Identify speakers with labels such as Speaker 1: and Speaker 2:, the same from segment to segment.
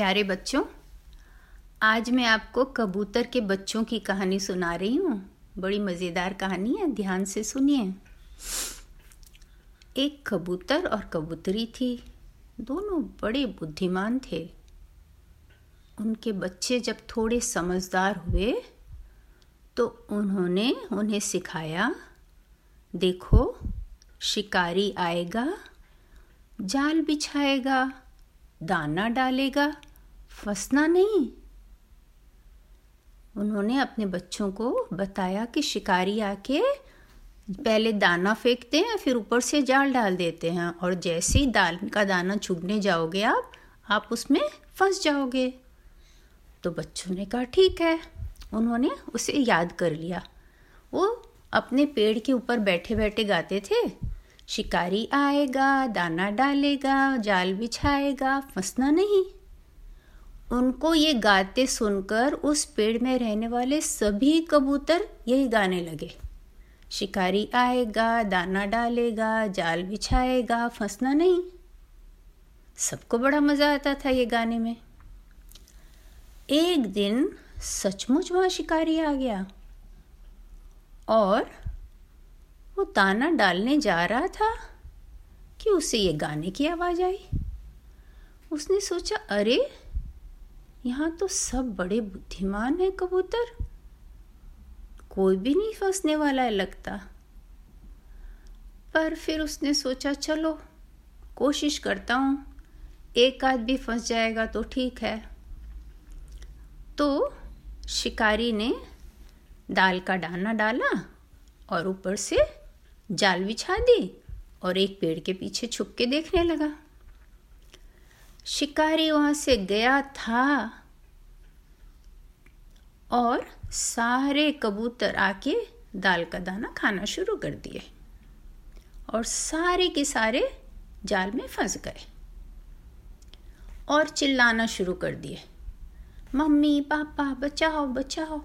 Speaker 1: प्यारे बच्चों, आज मैं आपको कबूतर के बच्चों की कहानी सुना रही हूँ। बड़ी मज़ेदार कहानी है, ध्यान से सुनिए। एक कबूतर और कबूतरी थी। दोनों बड़े बुद्धिमान थे। उनके बच्चे जब थोड़े समझदार हुए तो उन्होंने उन्हें सिखाया, देखो, शिकारी आएगा, जाल बिछाएगा, दाना डालेगा फंसना नहीं। उन्होंने अपने बच्चों को बताया कि शिकारी आके पहले दाना फेंकते हैं, फिर ऊपर से जाल डाल देते हैं और जैसे ही दाल का दाना चुगने जाओगे आप आप उसमें फंस जाओगे। तो बच्चों ने कहा, ठीक है। उन्होंने उसे याद कर लिया। वो अपने पेड़ के ऊपर बैठे बैठे गाते थे। शिकारी आएगा, दाना डालेगा, जाल बिछाएगा, फंसना नहीं। उनको ये गाते सुनकर उस पेड़ में रहने वाले सभी कबूतर यही गाने लगे। शिकारी आएगा, दाना डालेगा, जाल बिछाएगा, फंसना नहीं। सबको बड़ा मज़ा आता था ये गाने में। एक दिन सचमुच वहाँ शिकारी आ गया और वो दाना डालने जा रहा था कि उसे ये गाने की आवाज़ आई। उसने सोचा, अरे यहाँ तो सब बड़े बुद्धिमान हैं कबूतर। कोई भी नहीं फंसने वाला है लगता। पर फिर उसने सोचा, चलो, कोशिश करता हूँ। एक आध भी फंस जाएगा तो ठीक है। तो शिकारी ने दाल का डाना डाला और ऊपर से जाल बिछा दी और एक पेड़ के पीछे छुप के देखने लगा। शिकारी वहाँ से गया था और सारे कबूतर आके दाल का दाना खाना शुरू कर दिए और सारे के सारे जाल में फंस गए और चिल्लाना शुरू कर दिए, मम्मी, पापा, बचाओ बचाओ।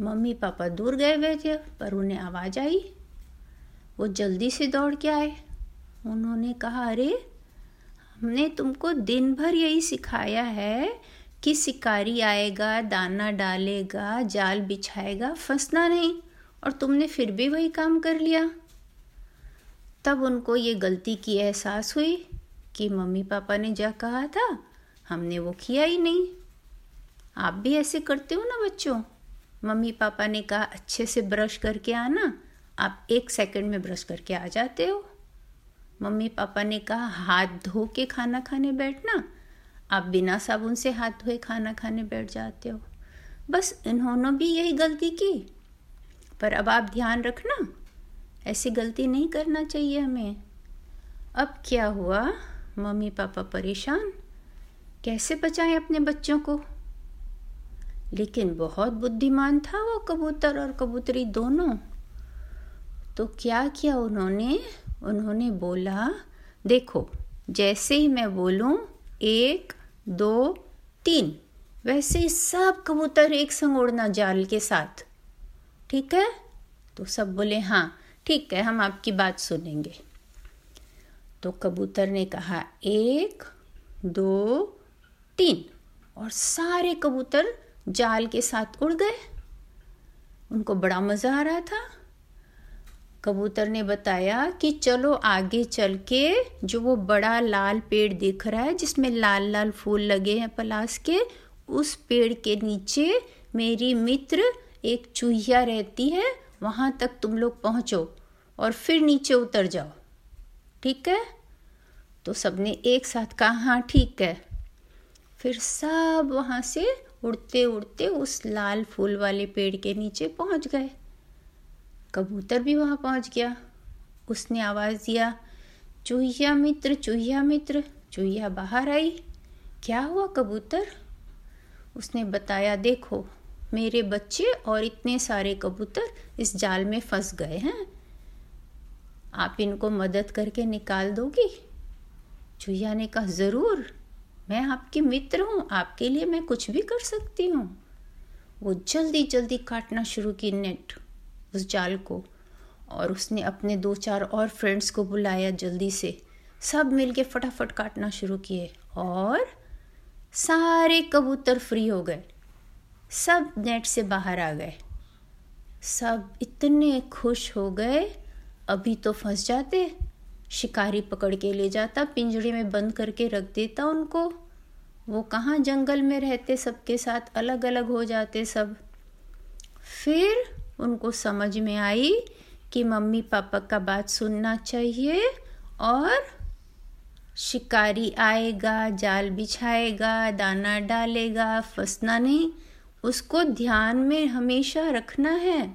Speaker 1: मम्मी, पापा दूर गए हुए थे, पर उन्हें आवाज़ आई, वो जल्दी से दौड़ के आए। उन्होंने कहा, अरे हमने तुमको दिन भर यही सिखाया है कि शिकारी आएगा, दाना डालेगा, जाल बिछाएगा, फंसना नहीं। और तुमने फिर भी वही काम कर लिया। तब उनको ये गलती की एहसास हुई कि मम्मी पापा ने जा कहा था, हमने वो किया ही नहीं। आप भी ऐसे करते हो ना बच्चों? मम्मी पापा ने कहा, अच्छे से ब्रश करके आना, आप एक सेकंड में ब्रश करके आ जाते हो। मम्मी पापा ने कहा, हाथ धो के खाना खाने बैठना? आप बिना साबुन से हाथ धोए खाना खाने बैठ जाते हो। बस इन्होंने भी यही गलती की। पर अब आप ध्यान रखना, ऐसी गलती नहीं करना चाहिए हमें। अब क्या हुआ? मम्मी पापा परेशान। कैसे बचाएँ अपने बच्चों को? लेकिन बहुत बुद्धिमान था वो कबूतर और कबूतरी दोनों। तो क्या किया उन्होंने? उन्होंने बोला, देखो, जैसे ही मैं बोलूँ, एक, दो, तीन, वैसे ही सब कबूतर एक संग उड़ना जाल के साथ। ठीक है? तो सब बोले हाँ ठीक है, हम आपकी बात सुनेंगे। तो कबूतर ने कहा, एक, दो, तीन। और सारे कबूतर जाल के साथ उड़ गए। उनको बड़ा मज़ा आ रहा था। कबूतर ने बताया कि चलो आगे चल के जो वो बड़ा लाल पेड़ दिख रहा है, जिसमें लाल लाल फूल लगे हैं पलास के, उस पेड़ के नीचे मेरी मित्र एक चूहिया रहती है, वहाँ तक तुम लोग पहुँचो और फिर नीचे उतर जाओ। ठीक है? तो सबने एक साथ कहा हाँ ठीक है। फिर सब वहाँ से उड़ते उड़ते उस लाल फूल वाले पेड़ के नीचे पहुँच गए। कबूतर भी वहाँ पहुँच गया। उसने आवाज़ दिया, चूहिया मित्र चूहिया मित्र, चूहिया बाहर आई। क्या हुआ कबूतर? उसने बताया, देखो, मेरे बच्चे और इतने सारे कबूतर इस जाल में फंस गए हैं। आप इनको मदद करके निकाल दोगी? चूहिया ने कहा, ज़रूर, मैं आपकी मित्र हूँ, आपके लिए मैं कुछ भी कर सकती हूँ। वो जल्दी जल्दी काटना शुरू की नेट। उस जाल को और उसने अपने दो चार और फ्रेंड्स को बुलाया जल्दी से। सब मिलके फटाफट काटना शुरू किए और सारे कबूतर फ्री हो गए। सब नेट से बाहर आ गए। सब इतने खुश हो गए, अभी तो फंस जाते। शिकारी पकड़ के ले जाता पिंजड़े में बंद करके रख देता उनको। वो कहाँ जंगल में रहते, सबके साथ अलग अलग हो जाते सब। फिर उनको समझ में आई कि मम्मी पापा का बात सुनना चाहिए और शिकारी आएगा, जाल बिछाएगा, दाना डालेगा, फंसना नहीं, उसको ध्यान में हमेशा रखना है।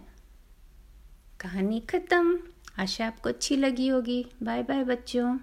Speaker 1: कहानी ख़त्म। आशा आपको अच्छी लगी होगी। बाय बाय बच्चों।